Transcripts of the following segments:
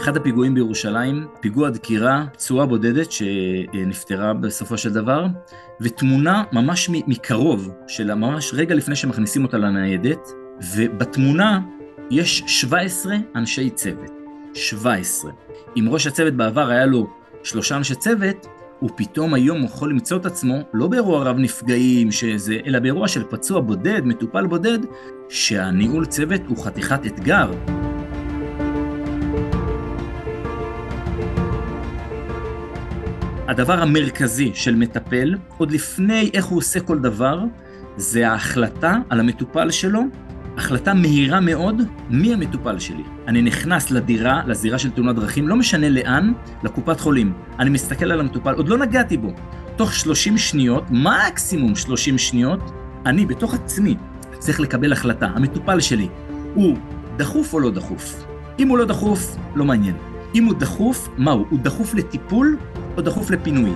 אחד הפיגועים בירושלים, פיגוע דקירה, פצועה בודדת שנפטרה בסופו של דבר, ותמונה ממש מקרוב שלה, ממש רגע לפני שמכניסים אותה לניידת, ובתמונה יש 17 אנשי צוות. 17. אם ראש הצוות בעבר היה לו שלושה אנשי צוות, הוא פתאום היום יכול למצוא את עצמו לא באירוע רב נפגעים, שזה, אלא באירוע של פצוע בודד, מטופל בודד, שהניהול צוות הוא חתיכת אתגר. הדבר המרכזי של מטפל, עוד לפני איך הוא עושה כל דבר, זה ההחלטה על המטופל שלו, החלטה מהירה מאוד, מי המטופל שלי. אני נכנס לדירה, לזירה של תאונת דרכים, לא משנה לאן, לקופת חולים. אני מסתכל על המטופל, עוד לא נגעתי בו. תוך 30 שניות, מקסימום 30 שניות, אני בתוך עצמי צריך לקבל החלטה. המטופל שלי הוא דחוף או לא דחוף? אם הוא לא דחוף, לא מעניין. אם הוא דחוף, מהו? הוא דחוף לטיפול או דחוף לפינוי?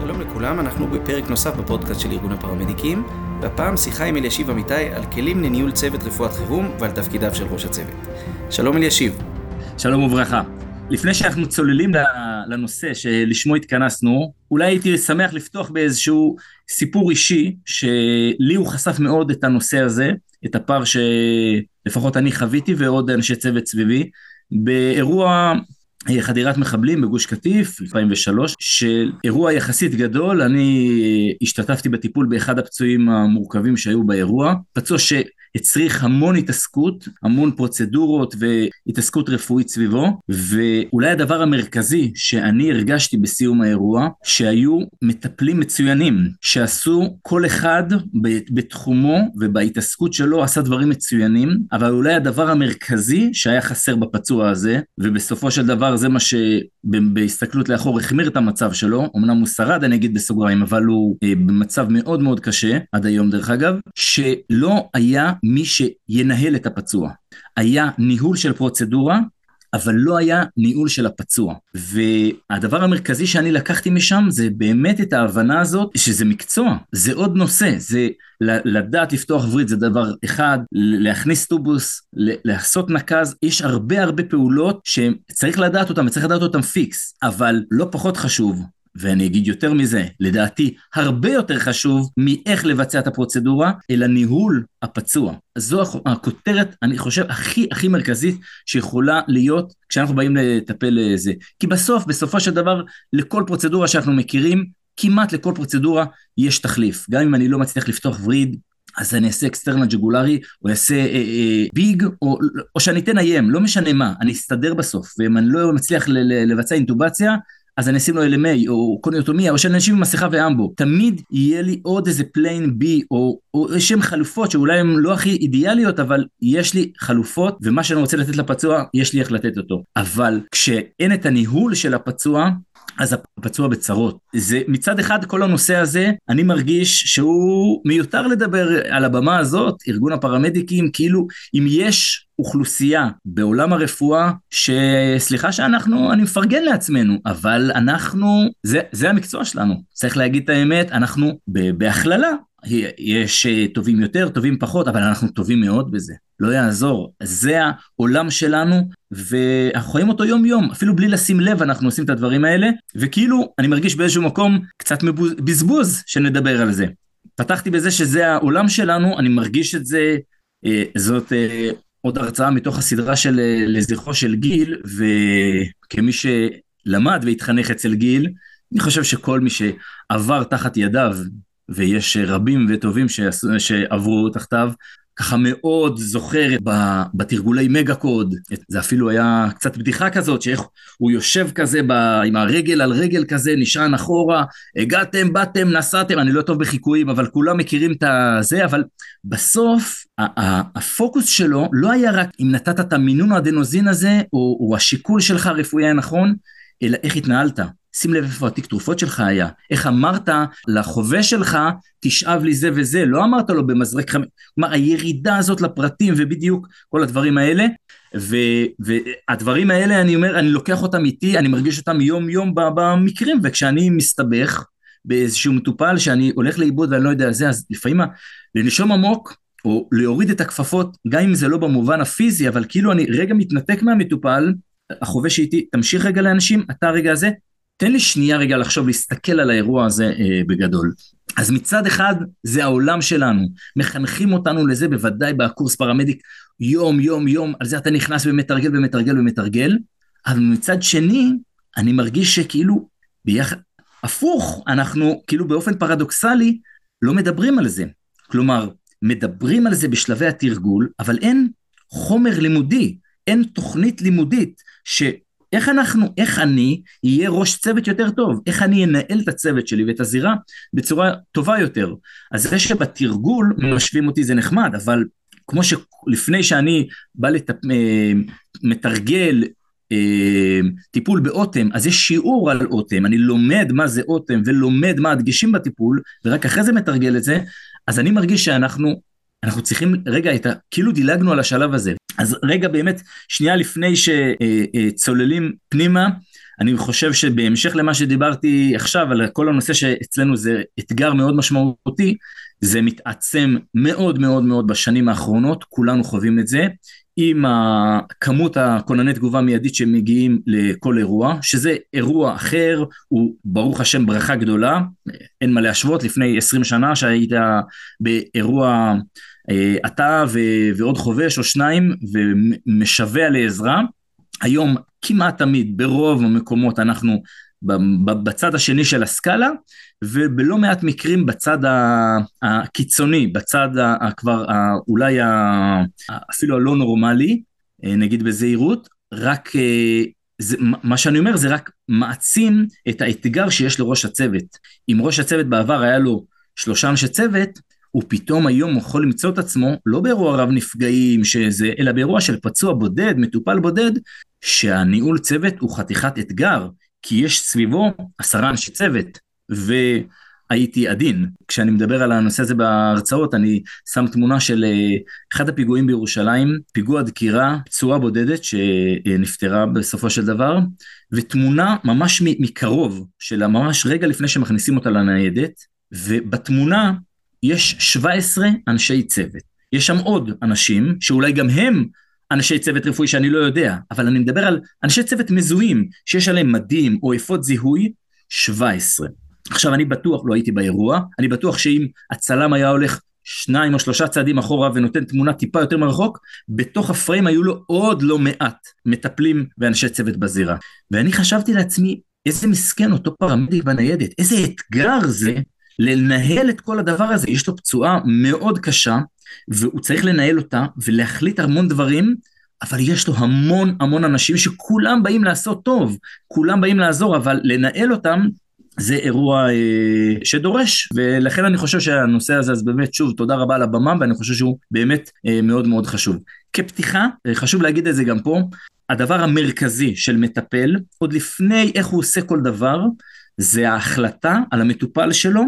שלום לכולם, אנחנו בפרק נוסף בפודקאסט של ארגון הפרמדיקים, והפעם שיחה עם אלישיב אמיתי על כלים לניהול צוות רפואת חירום ועל תפקידיו של ראש הצוות. שלום אלישיב. שלום וברכה. לפני שאנחנו צוללים לנושא שלשמו התכנסנו, אולי הייתי שמח לפתוח באיזשהו סיפור אישי, שלי הוא חשף מאוד את הנושא הזה, את הפער שלפחות אני חוויתי ועוד אנשי צוות סביבי, באירוע חדירת מחבלים בגוש קטיף, 2003, של אירוע יחסית גדול, אני השתתפתי בטיפול באחד הפצועים המורכבים שהיו באירוע, פצוע ש... הצריך המון התעסקות, המון פרוצדורות והתעסקות רפואית סביבו, ואולי הדבר המרכזי שאני הרגשתי בסיום האירוע, שהיו מטפלים מצוינים, שעשו כל אחד בתחומו ובהתעסקות שלו עשה דברים מצוינים, אבל אולי הדבר המרכזי שהיה חסר בפצוע הזה, ובסופו של דבר זה מה שבהסתכלות לאחור החמיר את המצב שלו, אמנם הוא שרד אני אגיד בסוגריים, אבל הוא אה, במצב מאוד מאוד קשה, עד היום דרך אגב, שלא היה מי שינהל את הפצוע. היה ניהול של פרוצדורה, אבל לא היה ניהול של הפצוע. והדבר המרכזי שאני לקחתי משם זה באמת את ההבנה הזאת שזה מקצוע, זה עוד נושא, זה לדעת לפתוח וריד זה דבר אחד, להכניס טובוס, לעשות נקז, יש הרבה הרבה פעולות שצריך לדעת אותן וצריך לדעת אותן פיקס, אבל לא פחות חשוב, ואני אגיד יותר מזה, לדעתי הרבה יותר חשוב מאיך לבצע את הפרוצדורה, אלא ניהול הפצוע. זו הכותרת, אני חושב, הכי הכי מרכזית שיכולה להיות כשאנחנו באים לטפל לזה. כי בסוף, בסופו של דבר, לכל פרוצדורה שאנחנו מכירים, כמעט לכל פרוצדורה יש תחליף. גם אם אני לא מצליח לפתוח וריד, אז אני אעשה external jugular, או אעשה אה, אה, BIG, או, או שאני אתן IM, לא משנה מה, אני אסתדר בסוף. ואם אני לא מצליח לבצע אינטובציה, אז אני אשים לו LMA או קוניוטומיה או שאני אנשים עם מסכה ואמבו. תמיד יהיה לי עוד איזה plan B או, או איזשהם חלופות שאולי הן לא הכי אידיאליות אבל יש לי חלופות ומה שאני רוצה לתת לפצוע יש לי איך לתת אותו. אבל כשאין את הניהול של הפצוע אז הפצוע בצרות. זה מצד אחד כל הנושא הזה, אני מרגיש שהוא מיותר לדבר על הבמה הזאת, ארגון הפרמדיקים, כאילו אם יש אוכלוסייה בעולם הרפואה, שסליחה שאנחנו, אני מפרגן לעצמנו, אבל אנחנו, זה, זה המקצוע שלנו, צריך להגיד את האמת, אנחנו בהכללה, יש טובים יותר, טובים פחות, אבל אנחנו טובים מאוד בזה. לא יעזור. זה העולם שלנו, ואנחנו חיים אותו יום-יום, אפילו בלי לשים לב אנחנו עושים את הדברים האלה, וכאילו, אני מרגיש באיזשהו מקום קצת בזבוז שנדבר על זה. פתחתי בזה שזה העולם שלנו, אני מרגיש את זה, אה, זאת אה, עוד הרצאה מתוך הסדרה של אה, לזכרו של גיל, וכמי שלמד והתחנך אצל גיל, אני חושב שכל מי שעבר תחת ידיו, ויש רבים וטובים שעברו תחתיו, ככה מאוד זוכר בתרגולי מגה קוד, זה אפילו היה קצת בדיחה כזאת, שאיך הוא יושב כזה ב, עם הרגל על רגל כזה, נשען אחורה, הגעתם, באתם, נסעתם, אני לא טוב בחיקויים, אבל כולם מכירים את הזה, אבל בסוף הפוקוס שלו לא היה רק אם נתת את המינון האדנוזין הזה, או, או השיקול שלך הרפואי היה נכון, אלא איך התנהלת. שים לב איפה התיק תרופות שלך היה, איך אמרת לחובש שלך, תשאב לי זה וזה, לא אמרת לו במזרק חמש, כלומר הירידה הזאת לפרטים ובדיוק כל הדברים האלה, ו, והדברים האלה אני אומר, אני לוקח אותם איתי, אני מרגיש אותם יום יום במקרים, וכשאני מסתבך, באיזשהו מטופל שאני הולך לאיבוד ואני לא יודע על זה, אז לפעמים לנשום עמוק, או להוריד את הכפפות, גם אם זה לא במובן הפיזי, אבל כאילו אני רגע מתנתק מהמטופל, החובש שאיתי, תמשיך רגע לאנשים, אתה רגע הזה, תן לי שנייה רגע לחשוב, להסתכל על האירוע הזה אה, בגדול. אז מצד אחד, זה העולם שלנו, מחנכים אותנו לזה, בוודאי בקורס פרמדיק, יום, יום, יום, על זה אתה נכנס ומתרגל ומתרגל ומתרגל, אבל מצד שני, אני מרגיש שכאילו, ביחד, הפוך, אנחנו כאילו באופן פרדוקסלי לא מדברים על זה. כלומר, מדברים על זה בשלבי התרגול, אבל אין חומר לימודי, אין תוכנית לימודית, שאיך אנחנו, איך אני אהיה ראש צוות יותר טוב, איך אני אנהל את הצוות שלי ואת הזירה בצורה טובה יותר. אז זה שבתרגול משווים אותי זה נחמד, אבל כמו שלפני שאני בא לטפ... אה, מתרגל אה, טיפול באוטם, אז יש שיעור על אוטם, אני לומד מה זה אוטם ולומד מה הדגשים בטיפול, ורק אחרי זה מתרגל את זה, אז אני מרגיש שאנחנו, אנחנו צריכים, רגע, את ה, כאילו דילגנו על השלב הזה. אז רגע באמת, שנייה לפני שצוללים פנימה, אני חושב שבהמשך למה שדיברתי עכשיו, על כל הנושא שאצלנו זה אתגר מאוד משמעותי, זה מתעצם מאוד מאוד מאוד בשנים האחרונות, כולנו חווים את זה. עם כמות הכונני תגובה מיידית שמגיעים לכל אירוע, שזה אירוע אחר, הוא ברוך השם ברכה גדולה, אין מה להשוות, לפני 20 שנה שהיית באירוע אה, אתה ועוד חובש או שניים ומשווע לעזרה, היום כמעט תמיד ברוב המקומות אנחנו בצד השני של הסקאלה, ובלא מעט מקרים בצד הקיצוני, בצד כבר אולי אפילו הלא נורמלי, אה, נגיד בזהירות, רק אה, זה, מה שאני אומר זה רק מעצים את האתגר שיש לראש הצוות. אם ראש הצוות בעבר היה לו שלושה אנשי צוות, הוא פתאום היום יכול למצוא את עצמו לא באירוע רב נפגעים שזה, אלא באירוע של פצוע בודד, מטופל בודד, שהניהול צוות הוא חתיכת אתגר, כי יש סביבו עשרה אנשי צוות, והייתי עדין. כשאני מדבר על הנושא הזה בהרצאות, אני שם תמונה של אה, אחד הפיגועים בירושלים, פיגוע דקירה, פצועה בודדת שנפטרה בסופו של דבר, ותמונה ממש מקרוב שלה, ממש רגע לפני שמכניסים אותה לניידת, ובתמונה יש 17 אנשי צוות. יש שם עוד אנשים שאולי גם הם אנשי צוות רפואי שאני לא יודע, אבל אני מדבר על אנשי צוות מזוהים, שיש עליהם מדים או אפוד זיהוי, 17. עכשיו אני בטוח, לא הייתי באירוע, אני בטוח שאם הצלם היה הולך שניים או שלושה צעדים אחורה ונותן תמונה טיפה יותר מרחוק, בתוך הפריים היו לו עוד לא מעט מטפלים ואנשי צוות בזירה. ואני חשבתי לעצמי, איזה מסכן אותו פרמדיק בניידת, איזה אתגר זה לנהל את כל הדבר הזה. יש לו פצועה מאוד קשה, והוא צריך לנהל אותה ולהחליט המון דברים, אבל יש לו המון המון אנשים שכולם באים לעשות טוב, כולם באים לעזור, אבל לנהל אותם זה אירוע אה, שדורש, ולכן אני חושב שהנושא הזה, אז באמת, שוב, תודה רבה על הבמה, ואני חושב שהוא באמת אה, מאוד מאוד חשוב. כפתיחה, אה, חשוב להגיד את זה גם פה, הדבר המרכזי של מטפל, עוד לפני איך הוא עושה כל דבר, זה ההחלטה על המטופל שלו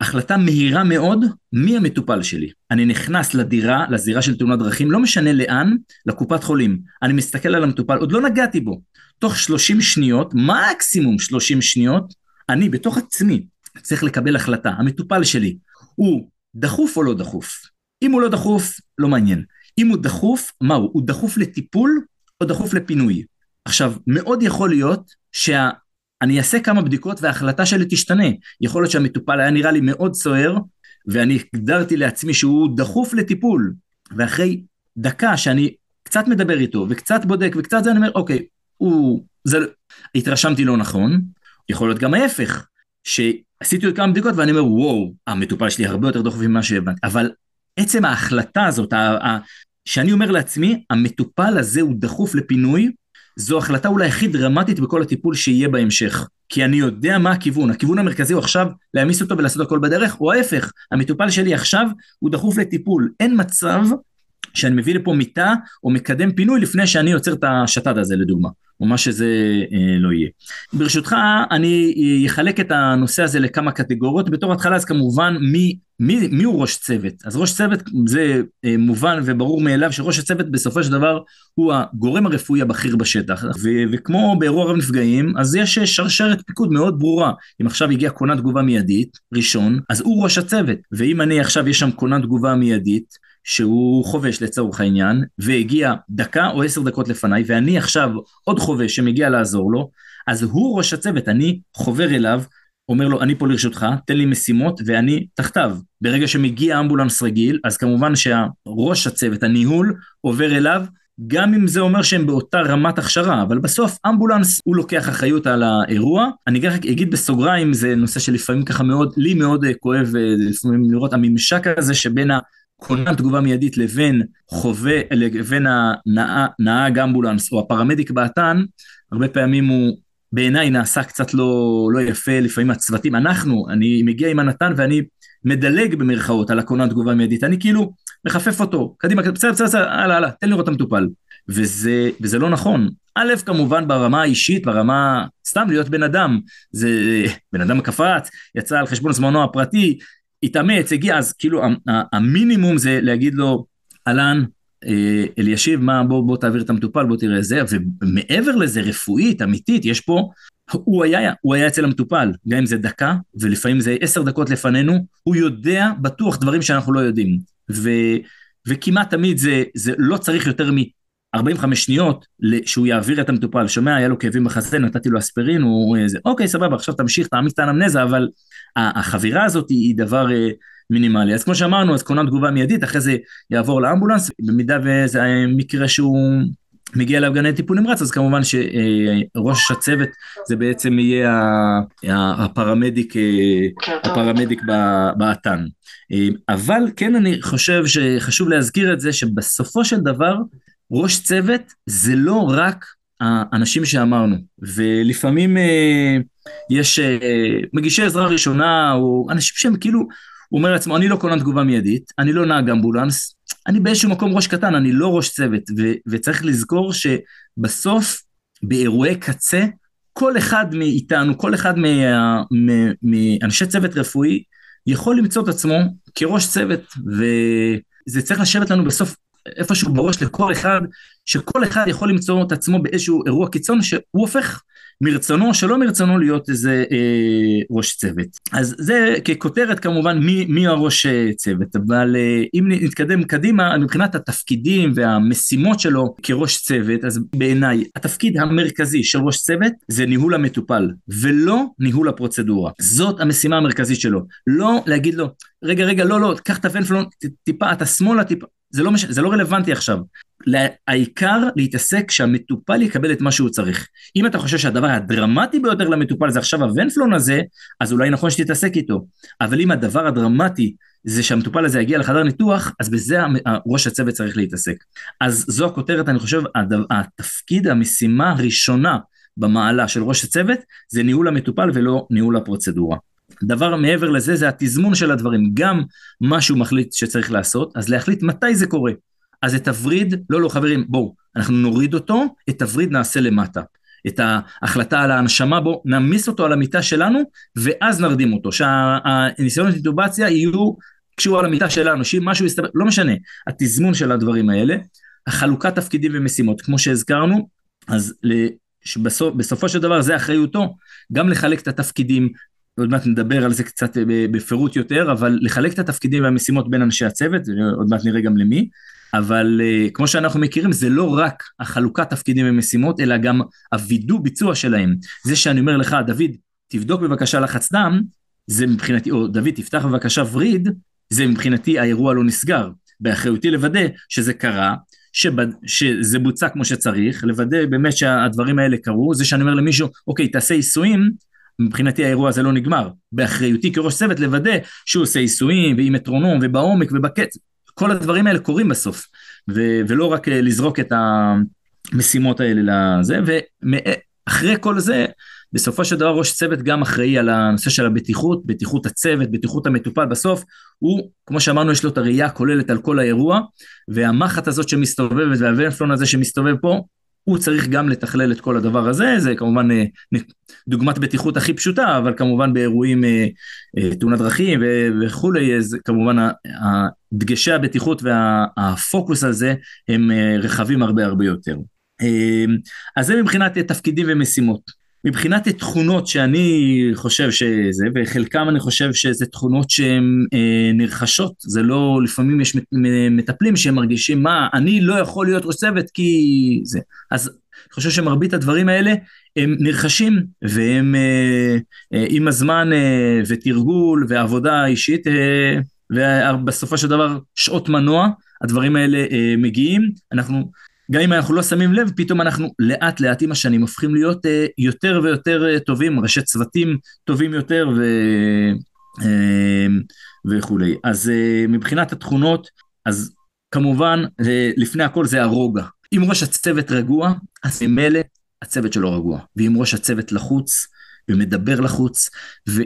החלטה מהירה מאוד, מי המטופל שלי. אני נכנס לדירה, לזירה של תאונת דרכים, לא משנה לאן, לקופת חולים. אני מסתכל על המטופל, עוד לא נגעתי בו. תוך 30 שניות, מקסימום 30 שניות, אני בתוך עצמי צריך לקבל החלטה. המטופל שלי, הוא דחוף או לא דחוף? אם הוא לא דחוף, לא מעניין. אם הוא דחוף, מה הוא? הוא דחוף לטיפול או דחוף לפינוי? עכשיו, מאוד יכול להיות שה... אני אעשה כמה בדיקות וההחלטה שלי תשתנה. יכול להיות שהמטופל היה נראה לי מאוד סוער, ואני הגדרתי לעצמי שהוא דחוף לטיפול, ואחרי דקה שאני קצת מדבר איתו, וקצת בודק, וקצת זה, אני אומר, אוקיי, הוא... זה... התרשמתי לא נכון, יכול להיות גם ההפך, שעשיתי עוד כמה בדיקות ואני אומר, וואו, המטופל שלי הרבה יותר דחוף ממה שהבנתי, אבל עצם ההחלטה הזאת, ה... ה... שאני אומר לעצמי, המטופל הזה הוא דחוף לפינוי, זו החלטה אולי הכי דרמטית בכל הטיפול שיהיה בהמשך. כי אני יודע מה הכיוון, הכיוון המרכזי הוא עכשיו להעמיס אותו ולעשות הכל בדרך, או ההפך, המטופל שלי עכשיו הוא דחוף לטיפול. אין מצב שאני מביא לפה מיטה או מקדם פינוי לפני שאני עוצר את השת"ד הזה לדוגמה. או מה שזה אה, לא יהיה. ברשותך, אני אחלק את הנושא הזה לכמה קטגוריות. בתור התחלה, אז כמובן, מי, מי, מי הוא ראש צוות? אז ראש צוות זה אה, מובן וברור מאליו שראש הצוות בסופו של דבר הוא הגורם הרפואי הבכיר בשטח. ו- וכמו באירוע רב נפגעים, אז יש שרשרת פיקוד מאוד ברורה. אם עכשיו הגיע כונן תגובה מיידית, ראשון, אז הוא ראש הצוות. ואם אני עכשיו, יש שם כונן תגובה מיידית, שהוא חובש לצורך העניין, והגיע דקה או עשר דקות לפניי, ואני עכשיו עוד חובש שמגיע לעזור לו, אז הוא ראש הצוות, אני חובר אליו, אומר לו, אני פה לרשותך, תן לי משימות ואני תחתיו. ברגע שמגיע אמבולנס רגיל, אז כמובן שהראש הצוות, הניהול, עובר אליו, גם אם זה אומר שהם באותה רמת הכשרה, אבל בסוף אמבולנס הוא לוקח אחריות על האירוע. אני רק אגיד בסוגריים, זה נושא שלפעמים ככה מאוד, לי מאוד כואב אה, לפעמים לראות הממשק הזה שבין כונן תגובה מיידית לבין חווה, לבין הנהג אמבולנס או הפרמדיק באתן, הרבה פעמים הוא בעיניי נעשה קצת לא, לא יפה, לפעמים הצוותים, אנחנו, אני מגיע עם הנתן ואני מדלג במרכאות על הכונן תגובה מיידית, אני כאילו מחפף אותו, קדימה, בסדר, בסדר, בסדר, הלאה, הלאה, תן לראות את המטופל. וזה, וזה לא נכון. א', כמובן ברמה האישית, ברמה, סתם להיות בן אדם, זה בן אדם קפץ, יצא על חשבון זמנו הפרטי, התאמץ, הגיע, אז כאילו המינימום זה להגיד לו, אהלן, אה, אלישיב, מה, בוא, בוא תעביר את המטופל, בוא תראה זה, ומעבר לזה, רפואית, אמיתית, יש פה, הוא היה, הוא היה אצל המטופל, גם אם זה דקה, ולפעמים זה עשר דקות לפנינו, הוא יודע בטוח דברים שאנחנו לא יודעים. ו, וכמעט תמיד זה, זה לא צריך יותר מ... 45 שניות שהוא יעביר את המטופל, שומע, היה לו כאבים בחזה, נתתי לו אספרין, הוא איזה, אוקיי, סבבה, עכשיו תמשיך, תעמיס את האנמנזה, אבל החבירה הזאת היא דבר אה, מינימלי. אז כמו שאמרנו, אז כונן תגובה מיידית, אחרי זה יעבור לאמבולנס, במידה וזה מקרה שהוא מגיע אליו גני טיפול נמרץ, אז כמובן שראש הצוות זה בעצם יהיה הפרמדיק, אה, הפרמדיק באתן. אה, אבל כן אני חושב שחשוב להזכיר את זה שבסופו של דבר ראש צוות זה לא רק האנשים שאמרנו, ולפעמים אה, יש אה, מגישי עזרה ראשונה, או אנשים שהם כאילו, הוא אומר לעצמו, אני לא כונן תגובה מיידית, אני לא נהג אמבולנס, אני באיזשהו מקום ראש קטן, אני לא ראש צוות, ו- וצריך לזכור שבסוף, באירועי קצה, כל אחד מאיתנו, כל אחד מאנשי צוות רפואי, יכול למצוא את עצמו כראש צוות, וזה צריך לשבת לנו בסוף איפשהו בראש לכל אחד, שכל אחד יכול למצוא את עצמו באיזשהו אירוע קיצון שהוא הופך מרצונו שלא מרצונו להיות איזה אה, ראש צוות. אז זה ככותרת כמובן מי, מי הראש אה, צוות, אבל אה, אם נתקדם קדימה, מבחינת התפקידים והמשימות שלו כראש צוות, אז בעיניי התפקיד המרכזי של ראש צוות זה ניהול המטופל, ולא ניהול הפרוצדורה. זאת המשימה המרכזית שלו. לא להגיד לו, רגע, רגע, לא, לא, קח את הוונפלון, טיפה, אתה שמאלה, טיפה, זה לא, מש... זה לא רלוונטי עכשיו. העיקר להתעסק שהמטופל יקבל את מה שהוא צריך. אם אתה חושב שהדבר הדרמטי ביותר למטופל זה עכשיו הוונפלון הזה, אז אולי נכון שתתעסק איתו. אבל אם הדבר הדרמטי זה שהמטופל הזה יגיע לחדר ניתוח, אז בזה ראש הצוות צריך להתעסק. אז זו הכותרת, אני חושב, התפקיד, המשימה הראשונה במעלה של ראש הצוות, זה ניהול המטופל ולא ניהול הפרוצדורה. דבר מעבר לזה זה התזמון של הדברים, גם מה שהוא מחליט שצריך לעשות, אז להחליט מתי זה קורה. אז את הווריד, לא, לא, חברים, בואו, אנחנו נוריד אותו, את הווריד נעשה למטה. את ההחלטה על ההנשמה, בואו נעמיס אותו על המיטה שלנו, ואז נרדים אותו. שהניסיונות אינטובציה יהיו כשהוא על המיטה שלנו, שאם משהו יסתבר, לא משנה, התזמון של הדברים האלה, החלוקת תפקידים ומשימות, כמו שהזכרנו, אז שבסופ, בסופו של דבר זה אחריותו, גם לחלק את התפקידים, עוד מעט נדבר על זה קצת בפירוט יותר, אבל לחלק את התפקידים והמשימות בין אנשי הצוות, עוד מעט נראה גם למי, אבל uh, כמו שאנחנו מכירים, זה לא רק החלוקת תפקידים ומשימות, אלא גם הווידוא ביצוע שלהם. זה שאני אומר לך, דוד, תבדוק בבקשה לחץ דם, זה מבחינתי, או דוד, תפתח בבקשה וריד, זה מבחינתי האירוע לא נסגר. באחריותי לוודא שזה קרה, שבד... שזה בוצע כמו שצריך, לוודא באמת שהדברים האלה קרו, זה שאני אומר למישהו, אוקיי, תעשה עיסויים, מבחינתי האירוע הזה לא נגמר. באחריותי כראש צוות לוודא שהוא עושה עיסויים, ועם מטרונום, ובעומק, ובקצב. כל הדברים האלה קורים בסוף, ו- ולא רק אה, לזרוק את המשימות האלה לזה, ואחרי כל זה, בסופו של דבר ראש צוות גם אחראי על הנושא של הבטיחות, בטיחות הצוות, בטיחות המטופל, בסוף הוא, כמו שאמרנו, יש לו את הראייה הכוללת על כל האירוע, והמחט הזאת שמסתובבת והוונפלון הזה שמסתובב פה, הוא צריך גם לתכלל את כל הדבר הזה, זה כמובן אה, דוגמת בטיחות הכי פשוטה, אבל כמובן באירועים, אה, אה, תאונת דרכים וכולי, אז כמובן דגשי הבטיחות והפוקוס על זה הם רחבים הרבה הרבה יותר. אז זה מבחינת תפקידים ומשימות. מבחינת תכונות שאני חושב שזה, וחלקם אני חושב שזה תכונות שהן אה, נרכשות, זה לא, לפעמים יש מטפלים שהם מרגישים מה, אני לא יכול להיות ראש צוות כי זה. אז אני חושב שמרבית הדברים האלה הם נרכשים, והם אה, אה, עם הזמן אה, ותרגול ועבודה אישית, אה, ובסופו של דבר שעות מנוע, הדברים האלה אה, מגיעים, אנחנו גם אם אנחנו לא שמים לב, פתאום אנחנו לאט לאט עם השנים הופכים להיות אה, יותר ויותר אה, טובים, ראשי צוותים טובים יותר ו... אה, וכולי. אז אה, מבחינת התכונות, אז כמובן, אה, לפני הכל זה הרוגע. אם ראש הצוות רגוע, אז ממילא הצוות שלו רגוע. ואם ראש הצוות לחוץ ומדבר לחוץ, ו...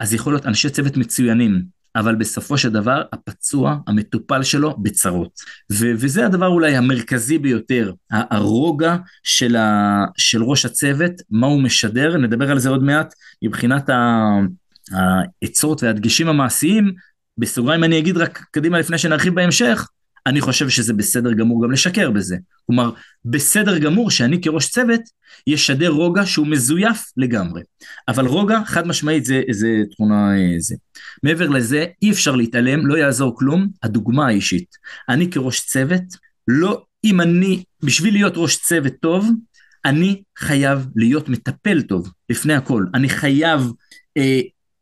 אז יכול להיות אנשי צוות מצוינים, אבל בסופו של דבר הפצוע, המטופל שלו, בצרות. ו- וזה הדבר אולי המרכזי ביותר, הרוגע של, ה- של ראש הצוות, מה הוא משדר, נדבר על זה עוד מעט, מבחינת העצות והדגשים המעשיים, בסוגריים אני אגיד רק קדימה לפני שנרחיב בהמשך, אני חושב שזה בסדר גמור גם לשקר בזה. כלומר, בסדר גמור שאני כראש צוות ישדר רוגע שהוא מזויף לגמרי. אבל רוגע, חד משמעית, זה, זה תכונה אה, זה. מעבר לזה, אי אפשר להתעלם, לא יעזור כלום, הדוגמה האישית. אני כראש צוות, לא, אם אני, בשביל להיות ראש צוות טוב, אני חייב להיות מטפל טוב, לפני הכל. אני חייב, אה,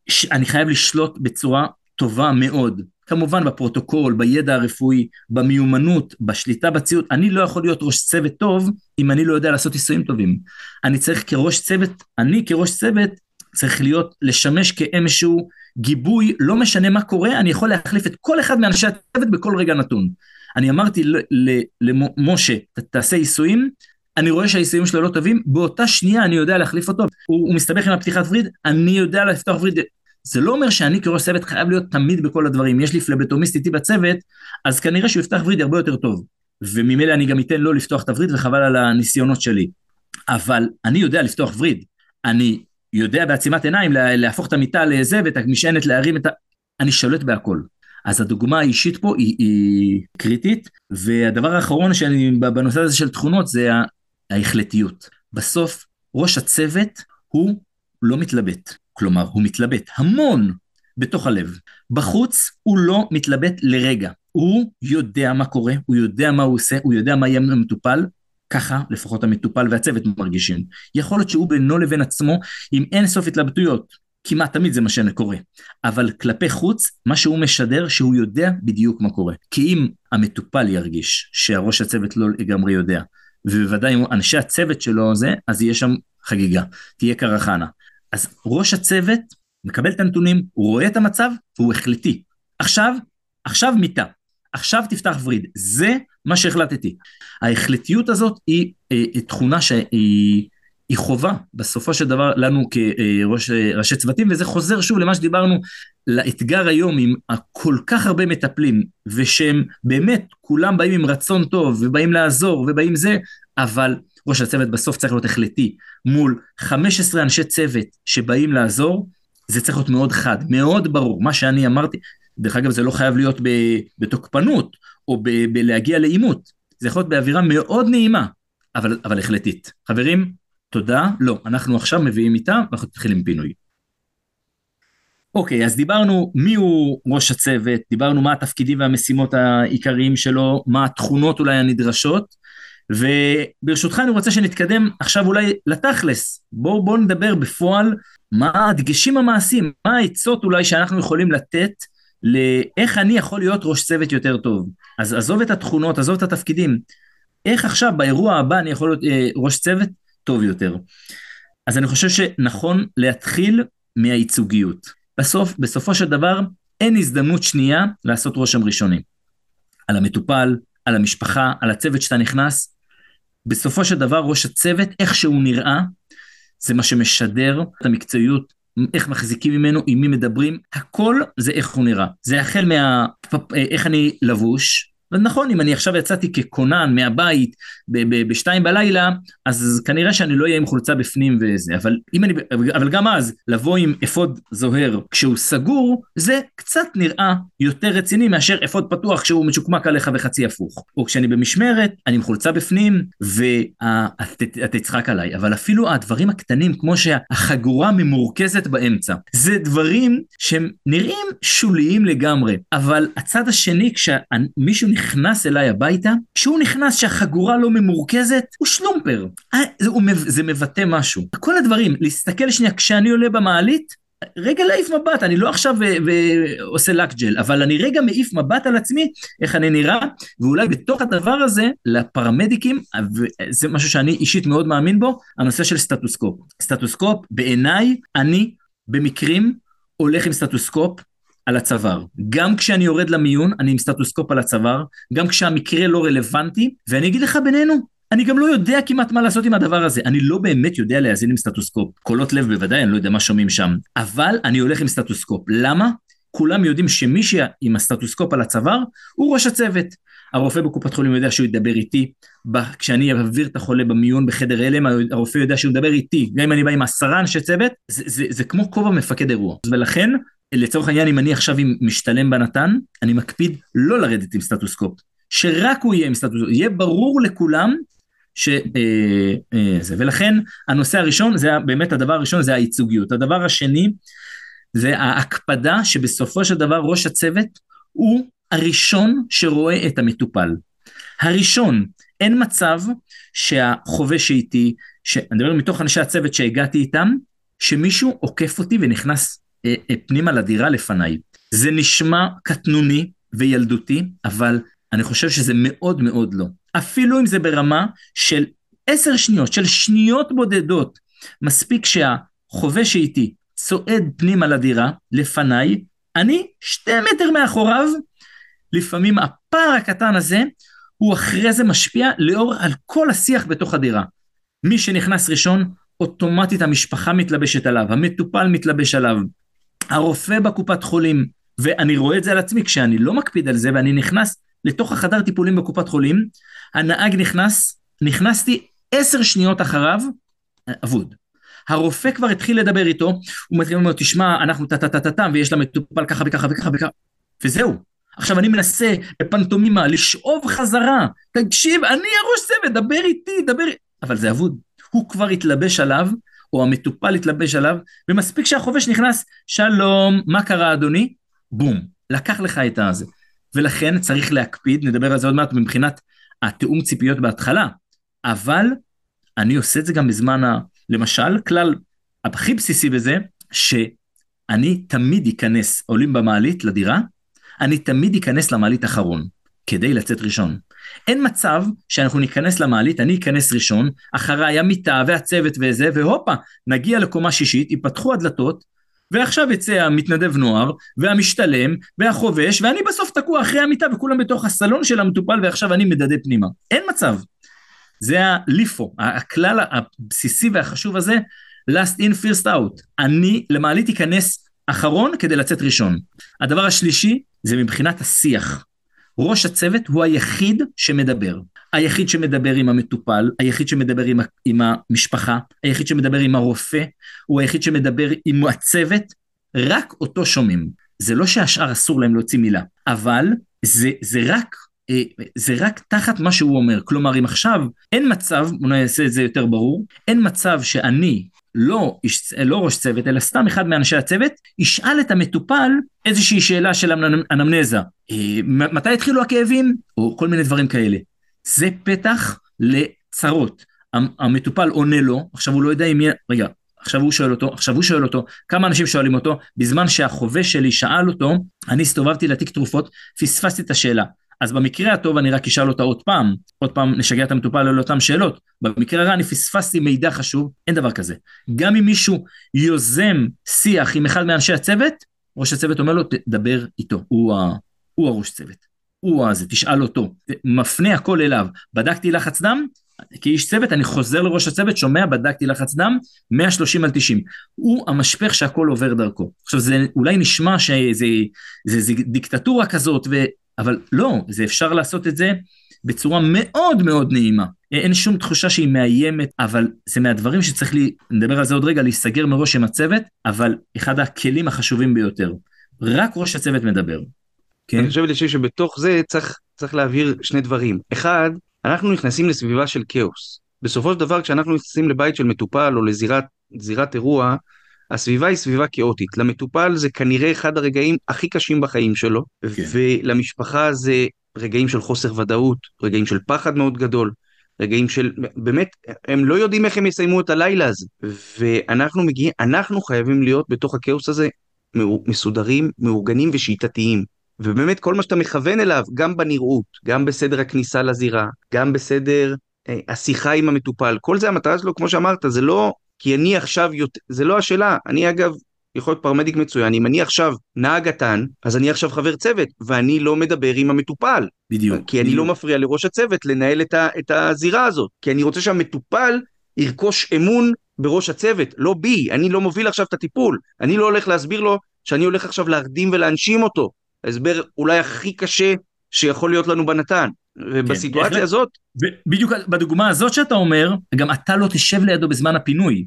ש, אני חייב לשלוט בצורה טובה מאוד. כמובן בפרוטוקול, בידע הרפואי, במיומנות, בשליטה בציוד. אני לא יכול להיות ראש צוות טוב אם אני לא יודע לעשות ניסויים טובים. אני צריך כראש צוות, אני כראש צוות צריך להיות, לשמש כאיזשהו גיבוי, לא משנה מה קורה, אני יכול להחליף את כל אחד מאנשי הצוות בכל רגע נתון. אני אמרתי למשה, תעשה עיסויים, אני רואה שהעיסויים שלו לא טובים, באותה שנייה אני יודע להחליף אותו. הוא, הוא מסתבך עם הפתיחת וריד, אני יודע לפתוח וריד זה לא אומר שאני כראש צוות חייב להיות תמיד בכל הדברים. יש לי פלבטומיסט איתי בצוות, אז כנראה שהוא יפתח וריד הרבה יותר טוב. וממילא אני גם אתן לו לפתוח את הווריד וחבל על הניסיונות שלי. אבל אני יודע לפתוח וריד. אני יודע בעצימת עיניים להפוך את המיטה לזה ואת המשענת להרים את ה... אני שולט בהכל. אז הדוגמה האישית פה היא, היא קריטית, והדבר האחרון שאני בנושא הזה של תכונות זה ההחלטיות. בסוף ראש הצוות הוא לא מתלבט. כלומר, הוא מתלבט המון בתוך הלב. בחוץ הוא לא מתלבט לרגע. הוא יודע מה קורה, הוא יודע מה הוא עושה, הוא יודע מה יהיה המטופל, ככה לפחות המטופל והצוות מרגישים. יכול להיות שהוא בינו לבין עצמו עם אין סוף התלבטויות. כמעט תמיד זה מה שקורה. אבל כלפי חוץ, מה שהוא משדר שהוא יודע בדיוק מה קורה. כי אם המטופל ירגיש שהראש הצוות לא לגמרי יודע, ובוודאי אם אנשי הצוות שלו זה, אז יהיה שם חגיגה, תהיה קרחנה. אז ראש הצוות מקבל את הנתונים, הוא רואה את המצב והוא החלטי. עכשיו, עכשיו מיטה, עכשיו תפתח וריד, זה מה שהחלטתי. ההחלטיות הזאת היא, היא, היא תכונה שהיא היא חובה בסופו של דבר לנו כראשי צוותים, וזה חוזר שוב למה שדיברנו, לאתגר היום עם כל כך הרבה מטפלים, ושהם באמת כולם באים עם רצון טוב, ובאים לעזור, ובאים זה, אבל ראש הצוות בסוף צריך להיות החלטי מול 15 אנשי צוות שבאים לעזור, זה צריך להיות מאוד חד, מאוד ברור. מה שאני אמרתי, דרך אגב, זה לא חייב להיות בתוקפנות או בלהגיע לעימות, זה יכול להיות באווירה מאוד נעימה, אבל, אבל החלטית. חברים, תודה, לא, אנחנו עכשיו מביאים איתה, ואנחנו נתחיל עם פינוי. אוקיי, אז דיברנו מי הוא ראש הצוות, דיברנו מה התפקידים והמשימות העיקריים שלו, מה התכונות אולי הנדרשות, וברשותך אני רוצה שנתקדם עכשיו אולי לתכלס. בואו בוא נדבר בפועל מה הדגשים המעשיים, מה העצות אולי שאנחנו יכולים לתת לאיך אני יכול להיות ראש צוות יותר טוב. אז עזוב את התכונות, עזוב את התפקידים. איך עכשיו באירוע הבא אני יכול להיות אה, ראש צוות טוב יותר. אז אני חושב שנכון להתחיל מהייצוגיות. בסוף, בסופו של דבר, אין הזדמנות שנייה לעשות רושם ראשוני. על המטופל, על המשפחה, על הצוות שאתה נכנס, בסופו של דבר ראש הצוות, איך שהוא נראה, זה מה שמשדר את המקצועיות, איך מחזיקים ממנו, עם מי מדברים, הכל זה איך הוא נראה. זה החל מה... איך אני לבוש, נכון, אם אני עכשיו יצאתי ככונן מהבית בשתיים בלילה, אז כנראה שאני לא אהיה עם חולצה בפנים וזה, אבל, אני, אבל גם אז, לבוא עם אפוד זוהר כשהוא סגור, זה קצת נראה יותר רציני מאשר אפוד פתוח כשהוא משוקמק עליך וחצי הפוך. או כשאני במשמרת, אני עם חולצה בפנים, ואתה תצחק עליי, אבל אפילו הדברים הקטנים, כמו שהחגורה ממורכזת באמצע, זה דברים שהם נראים שוליים לגמרי, אבל הצד השני, כשמישהו נכנס אליי הביתה, כשהוא נכנס שהחגורה לא ממורכזת, הוא שלומפר. אה, זה, זה מבטא משהו. כל הדברים, להסתכל שנייה, כשאני עולה במעלית, רגע להעיף מבט, אני לא עכשיו ועושה לקג'ל, אבל אני רגע מעיף מבט על עצמי, איך אני נראה, ואולי בתוך הדבר הזה, לפרמדיקים, וזה משהו שאני אישית מאוד מאמין בו, הנושא של סטטוסקופ. סטטוסקופ, בעיניי, אני במקרים הולך עם סטטוסקופ, על הצוואר. גם כשאני יורד למיון, אני עם סטטוסקופ על הצוואר, גם כשהמקרה לא רלוונטי, ואני אגיד לך בינינו, אני גם לא יודע כמעט מה לעשות עם הדבר הזה. אני לא באמת יודע להאזין עם סטטוסקופ. קולות לב בוודאי, אני לא יודע מה שומעים שם. אבל אני הולך עם סטטוסקופ. למה? כולם יודעים שמי שעם הסטטוסקופ על הצוואר הוא ראש הצוות. הרופא בקופת חולים יודע שהוא ידבר איתי, כשאני אעביר את החולה במיון בחדר הלם, הרופא יודע שהוא ידבר איתי, גם אם אני בא עם עשרה אנשי צוות, זה, זה, זה כמו כובע מפקד אירוע. ולכן לצורך העניין, אם אני עכשיו משתלם בנתן, אני מקפיד לא לרדת עם סטטוסקופ. שרק הוא יהיה עם סטטוסקופ, יהיה ברור לכולם שזה, אה, אה, ולכן הנושא הראשון, זה באמת הדבר הראשון, זה הייצוגיות. הדבר השני, זה ההקפדה שבסופו של דבר ראש הצוות הוא הראשון שרואה את המטופל. הראשון, אין מצב שהחובש שאיתי, שאני מדבר מתוך אנשי הצוות שהגעתי איתם, שמישהו עוקף אותי ונכנס פנימה לדירה לפניי. זה נשמע קטנוני וילדותי, אבל אני חושב שזה מאוד מאוד לא. אפילו אם זה ברמה של עשר שניות, של שניות בודדות, מספיק שהחובש שאיתי צועד פנימה לדירה, לפניי, אני שתי מטר מאחוריו, לפעמים הפער הקטן הזה, הוא אחרי זה משפיע לאור על כל השיח בתוך הדירה. מי שנכנס ראשון, אוטומטית המשפחה מתלבשת עליו, המטופל מתלבש עליו, הרופא בקופת חולים, ואני רואה את זה על עצמי, כשאני לא מקפיד על זה ואני נכנס לתוך החדר טיפולים בקופת חולים, הנהג נכנס, נכנסתי עשר שניות אחריו, אבוד. הרופא כבר התחיל לדבר איתו, הוא מתחיל לומר, תשמע, אנחנו טה-טה-טה-טם, ויש למטופל ככה וככה וככה וככה, וזהו. עכשיו אני מנסה בפנטומימה לשאוב חזרה, תקשיב, אני הראש צוות, דבר איתי, דבר... אבל זה אבוד. הוא כבר התלבש עליו, או המטופל התלבש עליו, ומספיק שהחובש נכנס, שלום, מה קרה אדוני? בום, לקח לך את הזה. ולכן צריך להקפיד, נדבר על זה עוד מעט מבחינת התיאום ציפיות בהתחלה, אבל אני עושה את זה גם בזמן ה... למשל, כלל הכי בסיסי בזה, שאני תמיד אכנס, עולים במעלית לדירה, אני תמיד אכנס למעלית אחרון, כדי לצאת ראשון. אין מצב שאנחנו ניכנס למעלית, אני אכנס ראשון, אחריי המיטה והצוות וזה, והופה, נגיע לקומה שישית, ייפתחו הדלתות, ועכשיו יצא המתנדב נוער, והמשתלם, והחובש, ואני בסוף תקוע אחרי המיטה, וכולם בתוך הסלון של המטופל, ועכשיו אני מדדה פנימה. אין מצב. זה הליפו, הכלל הבסיסי והחשוב הזה, last in first out. אני למעלית אכנס אחרון כדי לצאת ראשון. הדבר השלישי זה מבחינת השיח. ראש הצוות הוא היחיד שמדבר. היחיד שמדבר עם המטופל, היחיד שמדבר עם, עם המשפחה, היחיד שמדבר עם הרופא, הוא היחיד שמדבר עם הצוות, רק אותו שומעים. זה לא שהשאר אסור להם להוציא מילה, אבל זה, זה רק אה, זה רק תחת מה שהוא אומר. כלומר, אם עכשיו אין מצב, בוא נעשה את זה יותר ברור, אין מצב שאני לא, איש, לא ראש צוות, אלא סתם אחד מאנשי הצוות, ישאל את המטופל איזושהי שאלה של אנמנזה. אה, מתי התחילו הכאבים? או כל מיני דברים כאלה. זה פתח לצרות. המטופל עונה לו, עכשיו הוא לא יודע אם יהיה, רגע, עכשיו הוא שואל אותו, עכשיו הוא שואל אותו, כמה אנשים שואלים אותו, בזמן שהחובש שלי שאל אותו, אני הסתובבתי לתיק תרופות, פספסתי את השאלה. אז במקרה הטוב אני רק אשאל אותה עוד פעם, עוד פעם נשגע את המטופל על אותן שאלות. במקרה הרע אני פספסתי מידע חשוב, אין דבר כזה. גם אם מישהו יוזם שיח עם אחד מאנשי הצוות, ראש הצוות אומר לו, תדבר איתו, הוא, ה... הוא הראש צוות. הוא הזה, תשאל אותו. מפנה הכל אליו. בדקתי לחץ דם, כאיש צוות אני חוזר לראש הצוות, שומע, בדקתי לחץ דם, 130 על 90. הוא המשפך שהכל עובר דרכו. עכשיו זה אולי נשמע שזה זה, זה דיקטטורה כזאת. אבל לא, זה אפשר לעשות את זה בצורה מאוד מאוד נעימה. אין שום תחושה שהיא מאיימת, אבל זה מהדברים שצריך, לי, נדבר על זה עוד רגע, להיסגר מראש עם הצוות, אבל אחד הכלים החשובים ביותר. רק ראש הצוות מדבר. כן? אני חושב שבתוך זה צריך, צריך להבהיר שני דברים. אחד, אנחנו נכנסים לסביבה של כאוס. בסופו של דבר כשאנחנו נכנסים לבית של מטופל או לזירת אירוע, הסביבה היא סביבה כאוטית. למטופל זה כנראה אחד הרגעים הכי קשים בחיים שלו, כן. ולמשפחה זה רגעים של חוסר ודאות, רגעים של פחד מאוד גדול, רגעים של, באמת, הם לא יודעים איך הם יסיימו את הלילה הזה. ואנחנו מגיעים, אנחנו חייבים להיות בתוך הכאוס הזה מסודרים, מאורגנים ושיטתיים. ובאמת כל מה שאתה מכוון אליו, גם בנראות, גם בסדר הכניסה לזירה, גם בסדר אה, השיחה עם המטופל, כל זה המטרה שלו, כמו שאמרת, זה לא כי אני עכשיו, זה לא השאלה, אני אגב יכול להיות פרמדיק מצוין, אם אני עכשיו נהג קטן, אז אני עכשיו חבר צוות, ואני לא מדבר עם המטופל. בדיוק. כי אני לא מפריע לראש הצוות לנהל את, ה, את הזירה הזאת, כי אני רוצה שהמטופל ירכוש אמון בראש הצוות, לא בי, אני לא מוביל עכשיו את הטיפול, אני לא הולך להסביר לו שאני הולך עכשיו להרדים ולהנשים אותו. ההסבר אולי הכי קשה שיכול להיות לנו בנתן. ובסיטואציה כן, הזאת... בדיוק בדוגמה הזאת שאתה אומר, גם אתה לא תשב לידו בזמן הפינוי.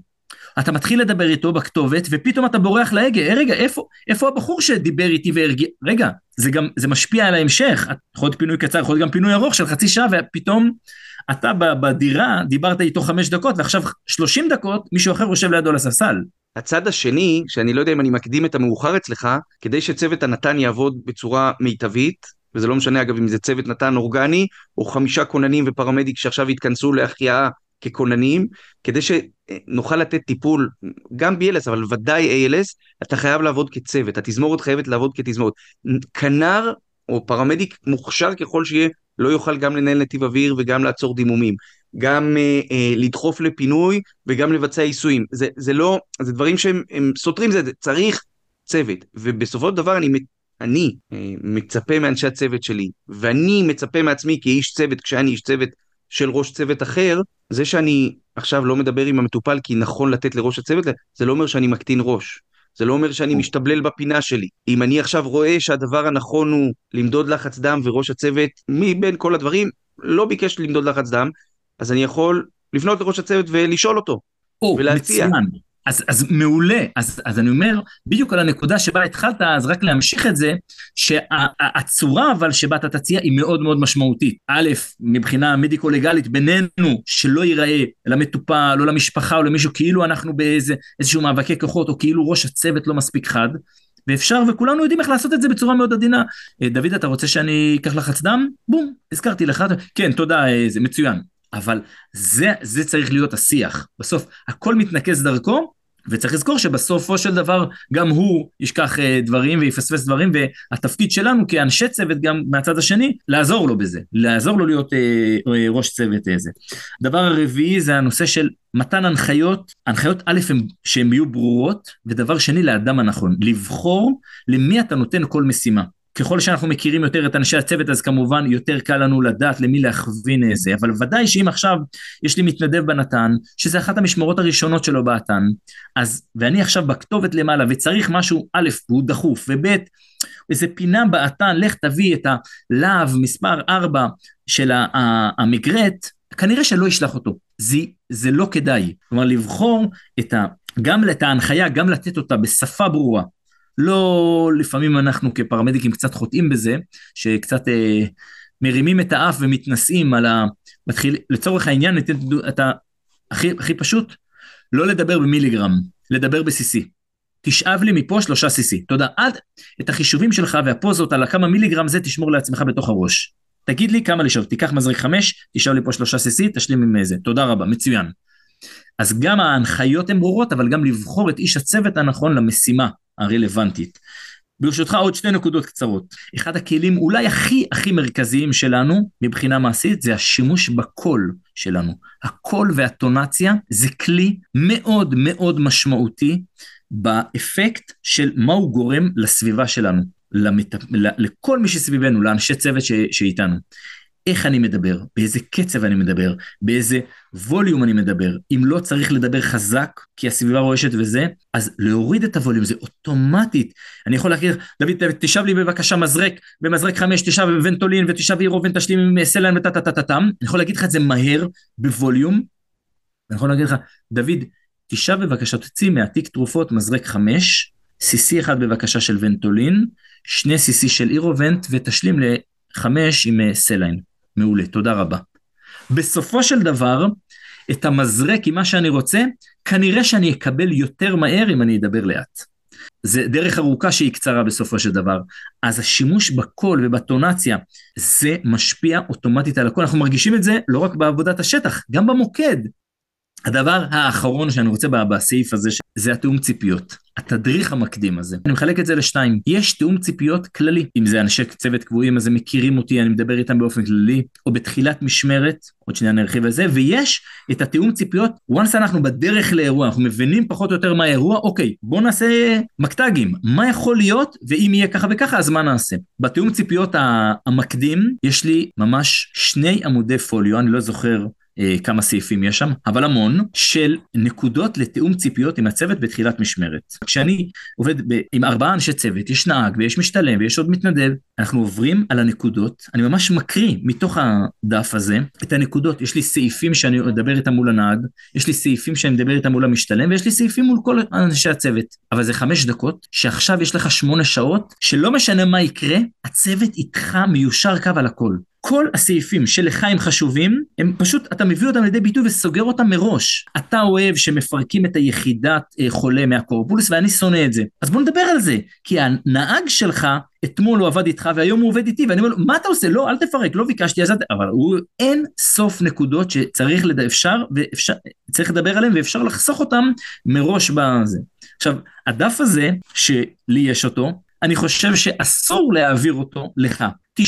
אתה מתחיל לדבר איתו בכתובת, ופתאום אתה בורח להגה, אה, רגע, איפה, איפה הבחור שדיבר איתי והרגיע, רגע, זה גם, זה משפיע על ההמשך, יכול להיות פינוי קצר, יכול להיות גם פינוי ארוך של חצי שעה, ופתאום אתה בדירה, דיברת איתו חמש דקות, ועכשיו שלושים דקות, מישהו אחר יושב לידו על הספסל. הצד השני, שאני לא יודע אם אני מקדים את המאוחר אצלך, כדי שצוות הנתן יעבוד בצורה מיטבית, וזה לא משנה אגב אם זה צוות נתן אורגני, או חמישה כוננים ופרמדיק שעכשיו התכנסו להחייאה ככוננים, כדי שנוכל לתת טיפול, גם BLS, אבל ודאי ALS, אתה חייב לעבוד כצוות, התזמורת חייבת לעבוד כתזמורת. כנר או פרמדיק מוכשר ככל שיהיה, לא יוכל גם לנהל נתיב אוויר וגם לעצור דימומים. גם אה, אה, לדחוף לפינוי וגם לבצע עיסויים. זה, זה לא, זה דברים שהם סותרים זה, זה צריך צוות. ובסופו של דבר אני, אני אה, מצפה מאנשי הצוות שלי, ואני מצפה מעצמי כאיש צוות, כשאני איש צוות של ראש צוות אחר, זה שאני עכשיו לא מדבר עם המטופל כי נכון לתת לראש הצוות, זה לא אומר שאני מקטין ראש. זה לא אומר שאני משתבלל בפינה שלי. אם אני עכשיו רואה שהדבר הנכון הוא למדוד לחץ דם וראש הצוות, מבין כל הדברים, לא ביקש למדוד לחץ דם, אז אני יכול לפנות לראש הצוות ולשאול אותו. או, ולהציע. מצוין. אז, אז מעולה, אז, אז אני אומר, בדיוק על הנקודה שבה התחלת, אז רק להמשיך את זה, שהצורה אבל שבה אתה תציע היא מאוד מאוד משמעותית. א', מבחינה מדיקו-לגלית בינינו, שלא ייראה למטופל או למשפחה או למישהו כאילו אנחנו באיזשהו מאבקי כוחות, או כאילו ראש הצוות לא מספיק חד, ואפשר, וכולנו יודעים איך לעשות את זה בצורה מאוד עדינה. אה, דוד, אתה רוצה שאני אקח לחץ דם? בום, הזכרתי לך, כן, תודה, אה, זה מצוין. אבל זה, זה צריך להיות השיח. בסוף הכל מתנקז דרכו, וצריך לזכור שבסופו של דבר גם הוא ישכח אה, דברים ויפספס דברים, והתפקיד שלנו כאנשי צוות גם מהצד השני, לעזור לו בזה, לעזור לו להיות אה, אה, ראש צוות איזה. הדבר הרביעי זה הנושא של מתן הנחיות, הנחיות א' הם שהן יהיו ברורות, ודבר שני לאדם הנכון, לבחור למי אתה נותן כל משימה. ככל שאנחנו מכירים יותר את אנשי הצוות, אז כמובן יותר קל לנו לדעת למי להכווין איזה, אבל ודאי שאם עכשיו יש לי מתנדב בנתן, שזה אחת המשמרות הראשונות שלו באתן, אז, ואני עכשיו בכתובת למעלה, וצריך משהו, א', הוא דחוף, וב', איזה פינה באתן, לך תביא את הלאו מספר 4 של המגרט, כנראה שלא ישלח אותו. זה, זה לא כדאי. כלומר, לבחור את ה... גם את ההנחיה, גם לתת אותה בשפה ברורה, לא, לפעמים אנחנו כפרמדיקים קצת חוטאים בזה, שקצת אה, מרימים את האף ומתנשאים על ה... מתחיל, לצורך העניין, ניתן את ה... הכי, הכי פשוט, לא לדבר במיליגרם, לדבר ב-CC. תשאב לי מפה שלושה CC. תודה. עד את החישובים שלך והפוזות על הכמה מיליגרם זה תשמור לעצמך בתוך הראש. תגיד לי כמה לשאוב, תיקח מזריק חמש, תשאב לי פה שלושה CC, תשלים עם זה. תודה רבה, מצוין. אז גם ההנחיות הן ברורות, אבל גם לבחור את איש הצוות הנכון למשימה. הרלוונטית. ברשותך עוד שתי נקודות קצרות. אחד הכלים אולי הכי הכי מרכזיים שלנו מבחינה מעשית זה השימוש בקול שלנו. הקול והטונציה זה כלי מאוד מאוד משמעותי באפקט של מה הוא גורם לסביבה שלנו, למת... לכל מי שסביבנו, לאנשי צוות ש... שאיתנו. איך אני מדבר, באיזה קצב אני מדבר, באיזה ווליום אני מדבר. אם לא צריך לדבר חזק, כי הסביבה רועשת וזה, אז להוריד את הווליום, זה אוטומטית. אני יכול להכיר, דוד, תשב לי בבקשה מזרק, במזרק חמש, תשב בוונטולין, ותשב אירובן, תשלים עם סלן וטה טה טה טה טם. אני יכול להגיד לך את זה מהר, בווליום. אני יכול להגיד לך, דוד, תשב בבקשה, תוציא מהתיק תרופות מזרק חמש, CC אחד בבקשה של ונטולין, שני CC של אירובנט, ותשלים לחמש עם אה, saline. מעולה, תודה רבה. בסופו של דבר, את המזרק עם מה שאני רוצה, כנראה שאני אקבל יותר מהר אם אני אדבר לאט. זה דרך ארוכה שהיא קצרה בסופו של דבר. אז השימוש בקול ובאינטונציה, זה משפיע אוטומטית על הקול. אנחנו מרגישים את זה לא רק בעבודת השטח, גם במוקד. הדבר האחרון שאני רוצה בסעיף הזה, זה התיאום ציפיות. התדריך המקדים הזה. אני מחלק את זה לשתיים. יש תיאום ציפיות כללי. אם זה אנשי צוות קבועים, אז הם מכירים אותי, אני מדבר איתם באופן כללי, או בתחילת משמרת, עוד שנייה נרחיב על זה, ויש את התיאום ציפיות, once אנחנו בדרך לאירוע, אנחנו מבינים פחות או יותר מה האירוע, אוקיי, בואו נעשה מקטגים, מה יכול להיות, ואם יהיה ככה וככה, אז מה נעשה? בתיאום ציפיות המקדים, יש לי ממש שני עמודי פוליו, אני לא זוכר אה, כמה סעיפים יש שם, אבל המון, של נקודות לתיאום ציפיות עם הצוות בתחילת משמרת. כשאני עובד ב- עם ארבעה אנשי צוות, יש נהג ויש משתלם ויש עוד מתנדב, אנחנו עוברים על הנקודות, אני ממש מקריא מתוך הדף הזה את הנקודות, יש לי סעיפים שאני מדבר איתם מול הנהג, יש לי סעיפים שאני מדבר איתם מול המשתלם, ויש לי סעיפים מול כל אנשי הצוות. אבל זה חמש דקות, שעכשיו יש לך שמונה שעות, שלא משנה מה יקרה, הצוות איתך מיושר קו על הכל. כל הסעיפים שלך הם חשובים, הם פשוט, אתה מביא אותם לידי ביטוי וסוגר אותם מראש. אתה אוהב שמפרקים את היחידת אה, חולה מהקורפולוס, ואני שונא את זה. אז בוא נדבר על זה, כי הנהג שלך, אתמול הוא עבד איתך והיום הוא עובד איתי, ואני אומר לו, מה אתה עושה? לא, אל תפרק, לא ביקשתי, אז אבל הוא, אין סוף נקודות שצריך, לד... אפשר, ואפשר, צריך לדבר עליהן ואפשר לחסוך אותן מראש בזה. עכשיו, הדף הזה, שלי יש אותו, אני חושב שאסור להעביר אותו לך. 90%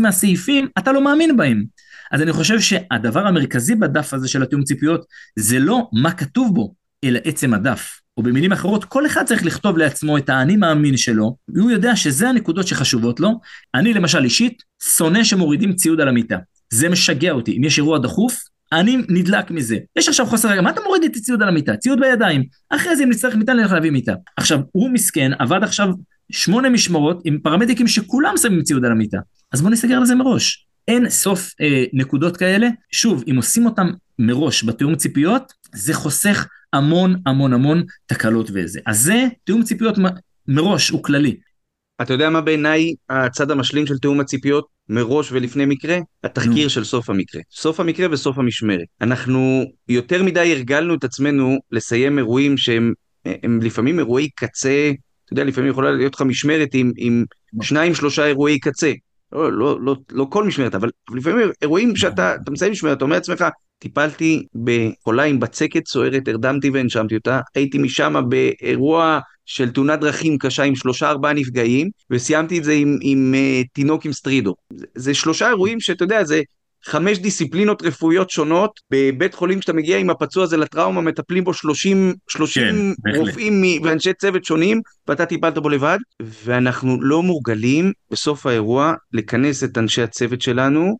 מהסעיפים, אתה לא מאמין בהם. אז אני חושב שהדבר המרכזי בדף הזה של התיאום ציפיות, זה לא מה כתוב בו, אלא עצם הדף. או במילים אחרות, כל אחד צריך לכתוב לעצמו את האני מאמין שלו, והוא יודע שזה הנקודות שחשובות לו. אני למשל אישית, שונא שמורידים ציוד על המיטה. זה משגע אותי. אם יש אירוע דחוף, אני נדלק מזה. יש עכשיו חוסר מה אתה מוריד את הציוד על המיטה? ציוד בידיים. אחרי זה אם נצטרך מיטה, נלך להביא מיטה. עכשיו, הוא מסכן, עבד עכשיו שמונה משמרות עם פרמדיקים שכולם שמים ציוד על המיטה. אז בוא נסגר על זה מראש. אין סוף אה, נקודות כאלה. שוב, אם עושים אותם מראש בתיאום ציפיות, זה חוסך המון המון המון תקלות וזה. אז זה תיאום ציפיות מראש, הוא כללי. אתה יודע מה בעיניי הצד המשלים של תיאום הציפיות מראש ולפני מקרה? התחקיר של סוף המקרה. סוף המקרה וסוף המשמרת. אנחנו יותר מדי הרגלנו את עצמנו לסיים אירועים שהם לפעמים אירועי קצה אתה יודע, לפעמים יכולה להיות לך משמרת עם, עם שניים שלושה אירועי קצה. לא, לא, לא, לא כל משמרת, אבל לפעמים אירועים שאתה מסיים משמרת, אתה אומר לעצמך, טיפלתי בחולה עם בצקת סוערת, הרדמתי והנשמתי אותה, הייתי משם באירוע של תאונת דרכים קשה עם שלושה ארבעה נפגעים, וסיימתי את זה עם, עם, עם uh, תינוק עם סטרידו. זה, זה שלושה אירועים שאתה יודע, זה חמש דיסציפלינות רפואיות שונות, בבית חולים כשאתה מגיע עם הפצוע הזה לטראומה, מטפלים בו 30, 30 כן, רופאים ואנשי צוות שונים, ואתה טיפלת בו לבד, ואנחנו לא מורגלים בסוף האירוע לכנס את אנשי הצוות שלנו.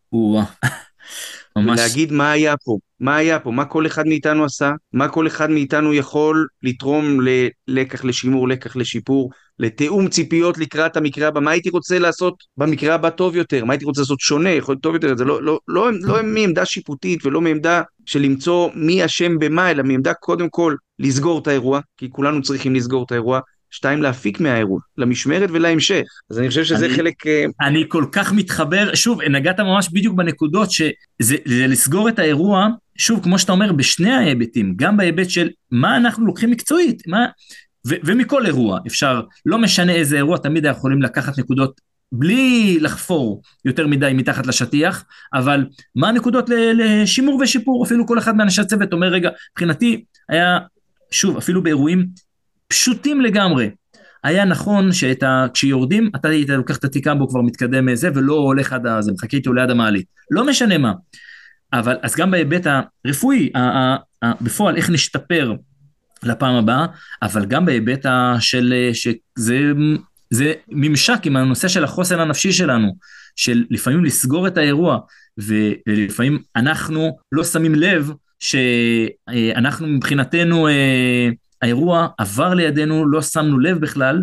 ממש. ולהגיד מה היה פה, מה היה פה, מה כל אחד מאיתנו עשה, מה כל אחד מאיתנו יכול לתרום ללקח לשימור, לקח לשיפור, לתיאום ציפיות לקראת המקרה הבא, מה הייתי רוצה לעשות במקרה הבא טוב יותר, מה הייתי רוצה לעשות שונה, יכול להיות טוב יותר, זה לא, לא, לא, לא, מעמדה שיפוטית ולא מעמדה של למצוא מי אשם במה, אלא מעמדה קודם כל לסגור את האירוע, כי כולנו צריכים לסגור את האירוע, שתיים, להפיק מהאירוע, למשמרת ולהמשך. אז אני חושב שזה אני, חלק... אה, אני כל כך מתחבר, שוב, נגעת ממש בדיוק בנקודות, שזה לסגור את האירוע, שוב, כמו שאתה אומר, בשני ההיבטים, גם בהיבט של מה אנחנו לוקחים מקצועית, מה... ו- ומכל אירוע אפשר, לא משנה איזה אירוע, תמיד יכולים לקחת נקודות בלי לחפור יותר מדי מתחת לשטיח, אבל מה הנקודות לשימור ושיפור, אפילו כל אחד מאנשי הצוות אומר, רגע, מבחינתי היה, שוב, אפילו באירועים פשוטים לגמרי. היה נכון שאת ה... כשיורדים, אתה היית לוקח את התיק אמבו כבר מתקדם מזה, ולא הולך עד הזה, מחכה איתו ליד המעלית. לא משנה מה. אבל, אז גם בהיבט הרפואי, ה, ה, ה, בפועל, איך נשתפר לפעם הבאה, אבל גם בהיבט של... שזה זה ממשק עם הנושא של החוסן הנפשי שלנו, של לפעמים לסגור את האירוע. ולפעמים אנחנו לא שמים לב שאנחנו מבחינתנו, אה, האירוע עבר לידינו, לא שמנו לב בכלל,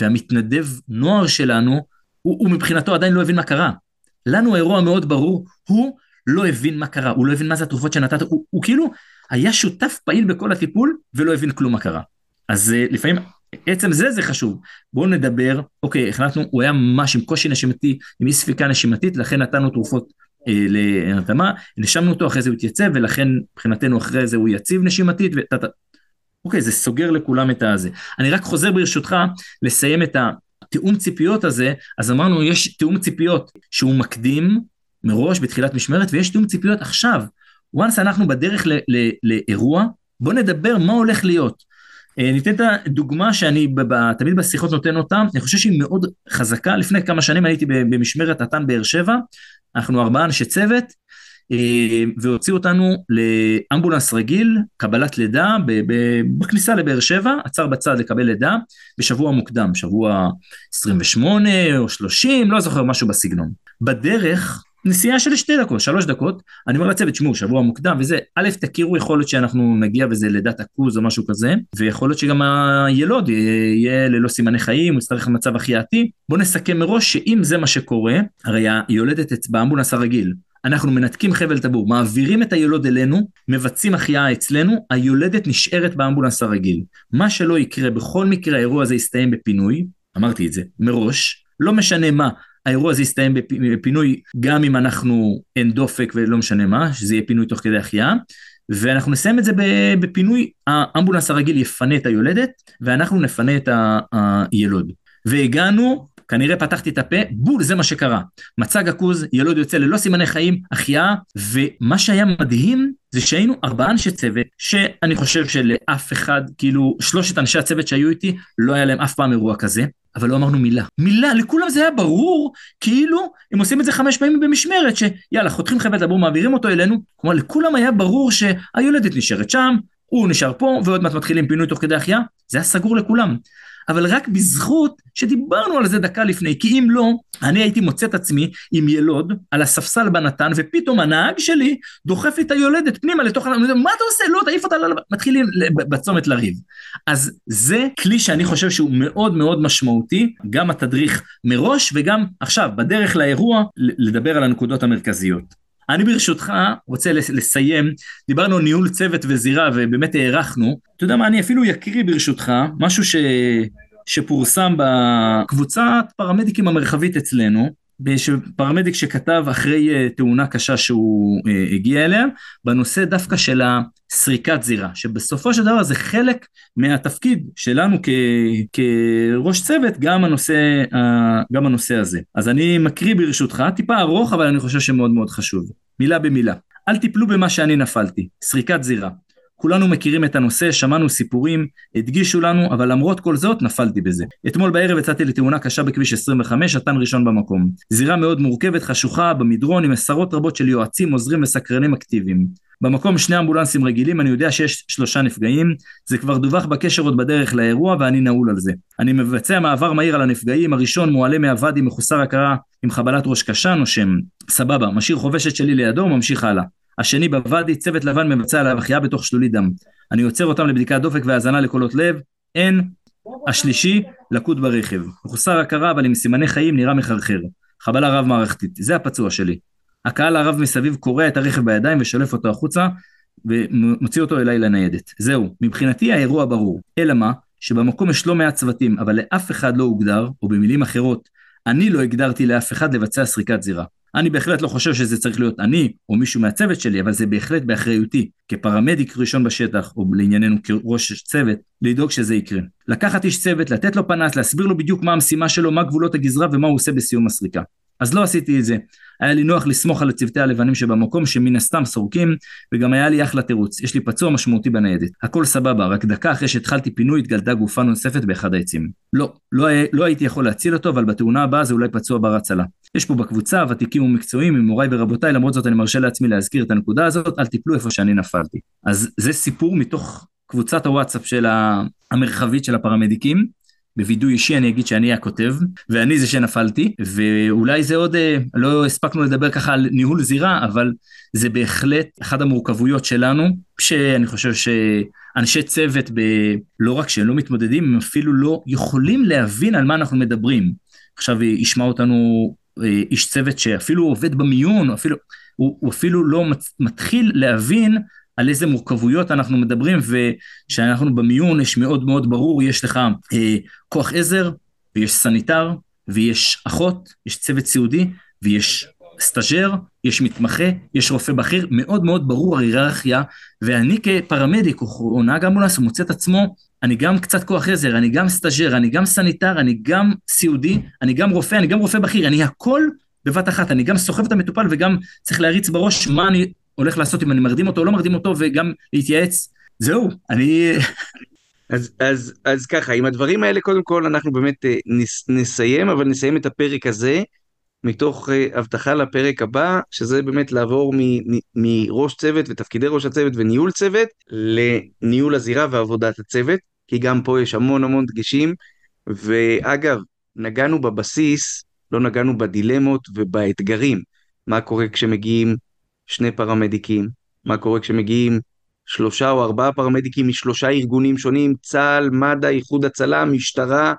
והמתנדב נוער שלנו, הוא, הוא מבחינתו עדיין לא הבין מה קרה. לנו האירוע מאוד ברור, הוא לא הבין מה קרה, הוא לא הבין מה זה התרופות שנתת, הוא, הוא כאילו היה שותף פעיל בכל הטיפול ולא הבין כלום מה קרה. אז uh, לפעמים עצם זה זה חשוב. בואו נדבר, אוקיי, החלטנו, הוא היה ממש עם קושי נשימתי, עם אי ספיקה נשימתית, לכן נתנו תרופות אה, להרדמה, נשמנו אותו, אחרי זה הוא התייצב, ולכן מבחינתנו אחרי זה הוא יציב נשימתית, ותת... אוקיי, זה סוגר לכולם את הזה. אני רק חוזר ברשותך לסיים את התיאום ציפיות הזה, אז אמרנו, יש תיאום ציפיות שהוא מקדים מראש בתחילת משמרת, ויש תיאום ציפיות עכשיו. once אנחנו בדרך לאירוע, בואו נדבר מה הולך להיות. אה, ניתן את הדוגמה שאני תמיד בשיחות נותן אותה, אני חושב שהיא מאוד חזקה, לפני כמה שנים הייתי במשמרת נתן באר שבע, אנחנו ארבעה אנשי צוות, והוציאו אותנו לאמבולנס רגיל, קבלת לידה בכניסה לבאר שבע, עצר בצד לקבל לידה, בשבוע מוקדם, שבוע 28 או 30, לא זוכר משהו בסגנון. בדרך נסיעה של שתי דקות, שלוש דקות, אני אומר לצוות, שמעו, שבוע מוקדם וזה, א', תכירו, יכול להיות שאנחנו נגיע וזה לידת עכוז או משהו כזה, ויכול להיות שגם הילוד יהיה ללא סימני חיים, הוא יצטרך מצב החייאתי. בואו נסכם מראש שאם זה מה שקורה, הרי היולדת באמבולנס הרגיל, אנחנו מנתקים חבל טבור, מעבירים את היולוד אלינו, מבצעים החייאה אצלנו, היולדת נשארת באמבולנס הרגיל. מה שלא יקרה, בכל מקרה האירוע הזה יסתיים בפינוי, אמרתי את זה, מראש, לא משנה מה, האירוע הזה יסתיים בפינוי גם אם אנחנו אין דופק ולא משנה מה, שזה יהיה פינוי תוך כדי החייאה. ואנחנו נסיים את זה בפינוי, האמבולנס הרגיל יפנה את היולדת, ואנחנו נפנה את הילוד. והגענו, כנראה פתחתי את הפה, בול, זה מה שקרה. מצג עכוז, ילוד יוצא ללא סימני חיים, החייאה, ומה שהיה מדהים, זה שהיינו ארבעה אנשי צוות, שאני חושב שלאף אחד, כאילו, שלושת אנשי הצוות שהיו איתי, לא היה להם אף פעם אירוע כזה. אבל לא אמרנו מילה. מילה, לכולם זה היה ברור, כאילו הם עושים את זה חמש פעמים במשמרת, שיאללה, חותכים חבל דבור, מעבירים אותו אלינו. כלומר, לכולם היה ברור שהיולדת נשארת שם, הוא נשאר פה, ועוד מעט מתחילים פינוי תוך כדי החייאה, זה היה סגור לכולם. אבל רק בזכות שדיברנו על זה דקה לפני, כי אם לא, אני הייתי מוצא את עצמי עם ילוד על הספסל בנתן, ופתאום הנהג שלי דוחף לי את היולדת פנימה לתוך, מה אתה עושה? לא, תעיף אותה, מתחילים בצומת לריב. אז זה כלי שאני חושב שהוא מאוד מאוד משמעותי, גם התדריך מראש וגם עכשיו, בדרך לאירוע, לדבר על הנקודות המרכזיות. אני ברשותך רוצה לסיים, דיברנו על ניהול צוות וזירה ובאמת הארכנו, אתה יודע מה, אני אפילו אקריא ברשותך, משהו ש... שפורסם בקבוצת פרמדיקים המרחבית אצלנו, פרמדיק שכתב אחרי אה, תאונה קשה שהוא אה, הגיע אליה, בנושא דווקא של הסריקת זירה, שבסופו של דבר זה חלק מהתפקיד שלנו כ, כראש צוות, גם הנושא, גם הנושא הזה. אז אני מקריא ברשותך, טיפה ארוך, אבל אני חושב שמאוד מאוד חשוב. מילה במילה. אל תיפלו במה שאני נפלתי, סריקת זירה. כולנו מכירים את הנושא, שמענו סיפורים, הדגישו לנו, אבל למרות כל זאת נפלתי בזה. אתמול בערב יצאתי לתאונה קשה בכביש 25, שתן ראשון במקום. זירה מאוד מורכבת, חשוכה, במדרון, עם עשרות רבות של יועצים, עוזרים וסקרנים אקטיביים. במקום שני אמבולנסים רגילים, אני יודע שיש שלושה נפגעים, זה כבר דווח בקשר עוד בדרך לאירוע ואני נעול על זה. אני מבצע מעבר מהיר על הנפגעים, הראשון מועלה מהוואדי מחוסר הכרה עם חבלת ראש קשה, נושם. סבבה, משאיר חובשת שלי לידו, ממשיך הלאה. השני בוואדי, צוות לבן מבצע עליו החייאה בתוך שלולית דם. אני עוצר אותם לבדיקת דופק והאזנה לקולות לב, אין. השלישי, לקות ברכב. מחוסר הכרה אבל עם סימני חיים נראה מחרחר. חבלה רב מערכתית, זה הפצוע שלי. הקהל הרב מסביב קורע את הרכב בידיים ושולף אותו החוצה ומוציא אותו אליי לניידת. זהו, מבחינתי האירוע ברור. אלא מה? שבמקום יש לא מעט צוותים, אבל לאף אחד לא הוגדר, או במילים אחרות, אני לא הגדרתי לאף אחד לבצע סריקת זירה. אני בהחלט לא חושב שזה צריך להיות אני או מישהו מהצוות שלי, אבל זה בהחלט באחריותי, כפרמדיק ראשון בשטח, או לענייננו כראש צוות, לדאוג שזה יקרה. לקחת איש צוות, לתת לו פנס, להסביר לו בדיוק מה המשימה שלו, מה גבולות הגזרה ומה הוא עושה בסיום הסריקה. אז לא עשיתי את זה. היה לי נוח לסמוך על צוותי הלבנים שבמקום שמן הסתם סורקים, וגם היה לי אחלה תירוץ, יש לי פצוע משמעותי בניידת. הכל סבבה, רק דקה אחרי שהתחלתי פינוי התגלתה גופה נוספת באחד העצים. לא, לא, לא הייתי יכול להציל אותו, אבל בתאונה הבאה זה אולי פצוע בר הצלה. יש פה בקבוצה ותיקים ומקצועיים עם מוריי ורבותיי, למרות זאת אני מרשה לעצמי להזכיר את הנקודה הזאת, אל תיפלו איפה שאני נפלתי. אז זה סיפור מתוך קבוצת הוואטסאפ של המרחבית של הפרמדיקים, בווידוי אישי אני אגיד שאני הכותב, ואני זה שנפלתי, ואולי זה עוד, אה, לא הספקנו לדבר ככה על ניהול זירה, אבל זה בהחלט אחת המורכבויות שלנו, שאני חושב שאנשי צוות, ב... לא רק שהם לא מתמודדים, הם אפילו לא יכולים להבין על מה אנחנו מדברים. עכשיו ישמע אותנו איש צוות שאפילו עובד במיון, אפילו, הוא, הוא אפילו לא מתחיל להבין על איזה מורכבויות אנחנו מדברים, ושאנחנו במיון יש מאוד מאוד ברור, יש לך אה, כוח עזר, ויש סניטר, ויש אחות, יש צוות סיעודי, ויש סטאג'ר, יש מתמחה, יש רופא בכיר, מאוד מאוד ברור ההיררכיה, ואני כפרמדיק או נהג אמבולנס, הוא מוצא את עצמו, אני גם קצת כוח עזר, אני גם סטאג'ר, אני גם סניטר, אני גם סיעודי, אני גם רופא, אני גם רופא בכיר, אני הכל בבת אחת, אני גם סוחב את המטופל וגם צריך להריץ בראש מה אני הולך לעשות, אם אני מרדים אותו או לא מרדים אותו, וגם להתייעץ. זהו, אני... אז, אז, אז ככה, עם הדברים האלה, קודם כל אנחנו באמת אה, נס, נסיים, אבל נסיים את הפרק הזה מתוך אה, הבטחה לפרק הבא, שזה באמת לעבור מראש צוות ותפקידי ראש הצוות וניהול צוות, לניהול הזירה ועבודת הצוות, כי גם פה יש המון המון דגשים, ואגב, נגענו בבסיס, לא נגענו בדילמות ובאתגרים, מה קורה כשמגיעים שני פרמדיקים, מה קורה כשמגיעים שלושה או ארבעה פרמדיקים משלושה ארגונים שונים, צה"ל, מד"א, איחוד הצלה, משטרה,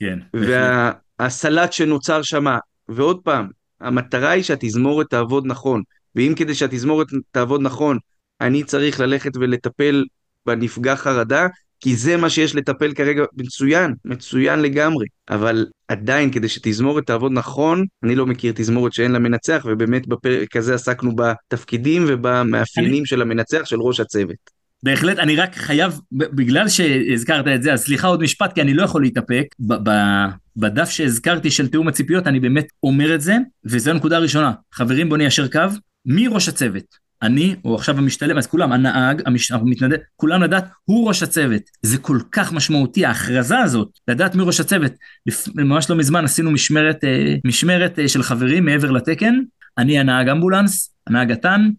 כן, והסלט שנוצר שם. ועוד פעם, המטרה היא שהתזמורת תעבוד נכון, ואם כדי שהתזמורת תעבוד נכון, אני צריך ללכת ולטפל בנפגע חרדה, כי זה מה שיש לטפל כרגע, מצוין, מצוין לגמרי. אבל עדיין, כדי שתזמורת תעבוד נכון, אני לא מכיר תזמורת שאין לה מנצח, ובאמת בפרק הזה עסקנו בתפקידים ובמאפיינים אני... של המנצח, של ראש הצוות. בהחלט, אני רק חייב, בגלל שהזכרת את זה, אז סליחה עוד משפט, כי אני לא יכול להתאפק. בדף שהזכרתי של תיאום הציפיות, אני באמת אומר את זה, וזו הנקודה הראשונה. חברים, בואו ניישר קו. מי ראש הצוות? אני, או עכשיו המשתלם, אז כולם, הנהג. המתנדב, כולם לדעת, הוא ראש הצוות. זה כל כך משמעותי, ההכרזה הזאת, לדעת מי ראש הצוות. לפ... ממש לא מזמן עשינו משמרת, אה, משמרת אה, של חברים מעבר לתקן. אני הנהג אמבולנס, הנהג התן,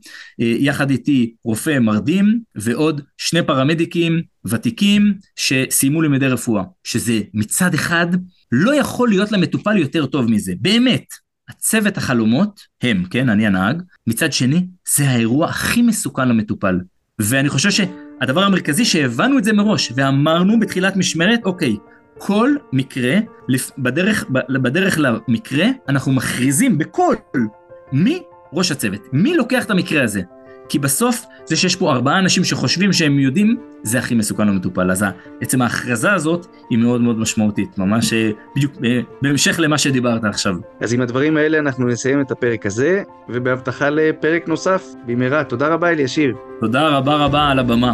אה, יחד איתי רופא מרדים ועוד שני פרמדיקים ותיקים שסיימו לימודי רפואה. שזה מצד אחד לא יכול להיות למטופל יותר טוב מזה, באמת. הצוות החלומות הם, כן, אני הנהג, מצד שני, זה האירוע הכי מסוכן למטופל. ואני חושב שהדבר המרכזי שהבנו את זה מראש, ואמרנו בתחילת משמרת, אוקיי, כל מקרה, בדרך, בדרך למקרה, אנחנו מכריזים בקול מי ראש הצוות, מי לוקח את המקרה הזה. כי בסוף, זה שיש פה ארבעה אנשים שחושבים שהם יודעים, זה הכי מסוכן למטופל. אז עצם ההכרזה הזאת היא מאוד מאוד משמעותית, ממש אה, בדיוק אה, בהמשך למה שדיברת עכשיו. אז עם הדברים האלה אנחנו נסיים את הפרק הזה, ובהבטחה לפרק נוסף במהרה. תודה רבה אלישיר. תודה רבה רבה על הבמה.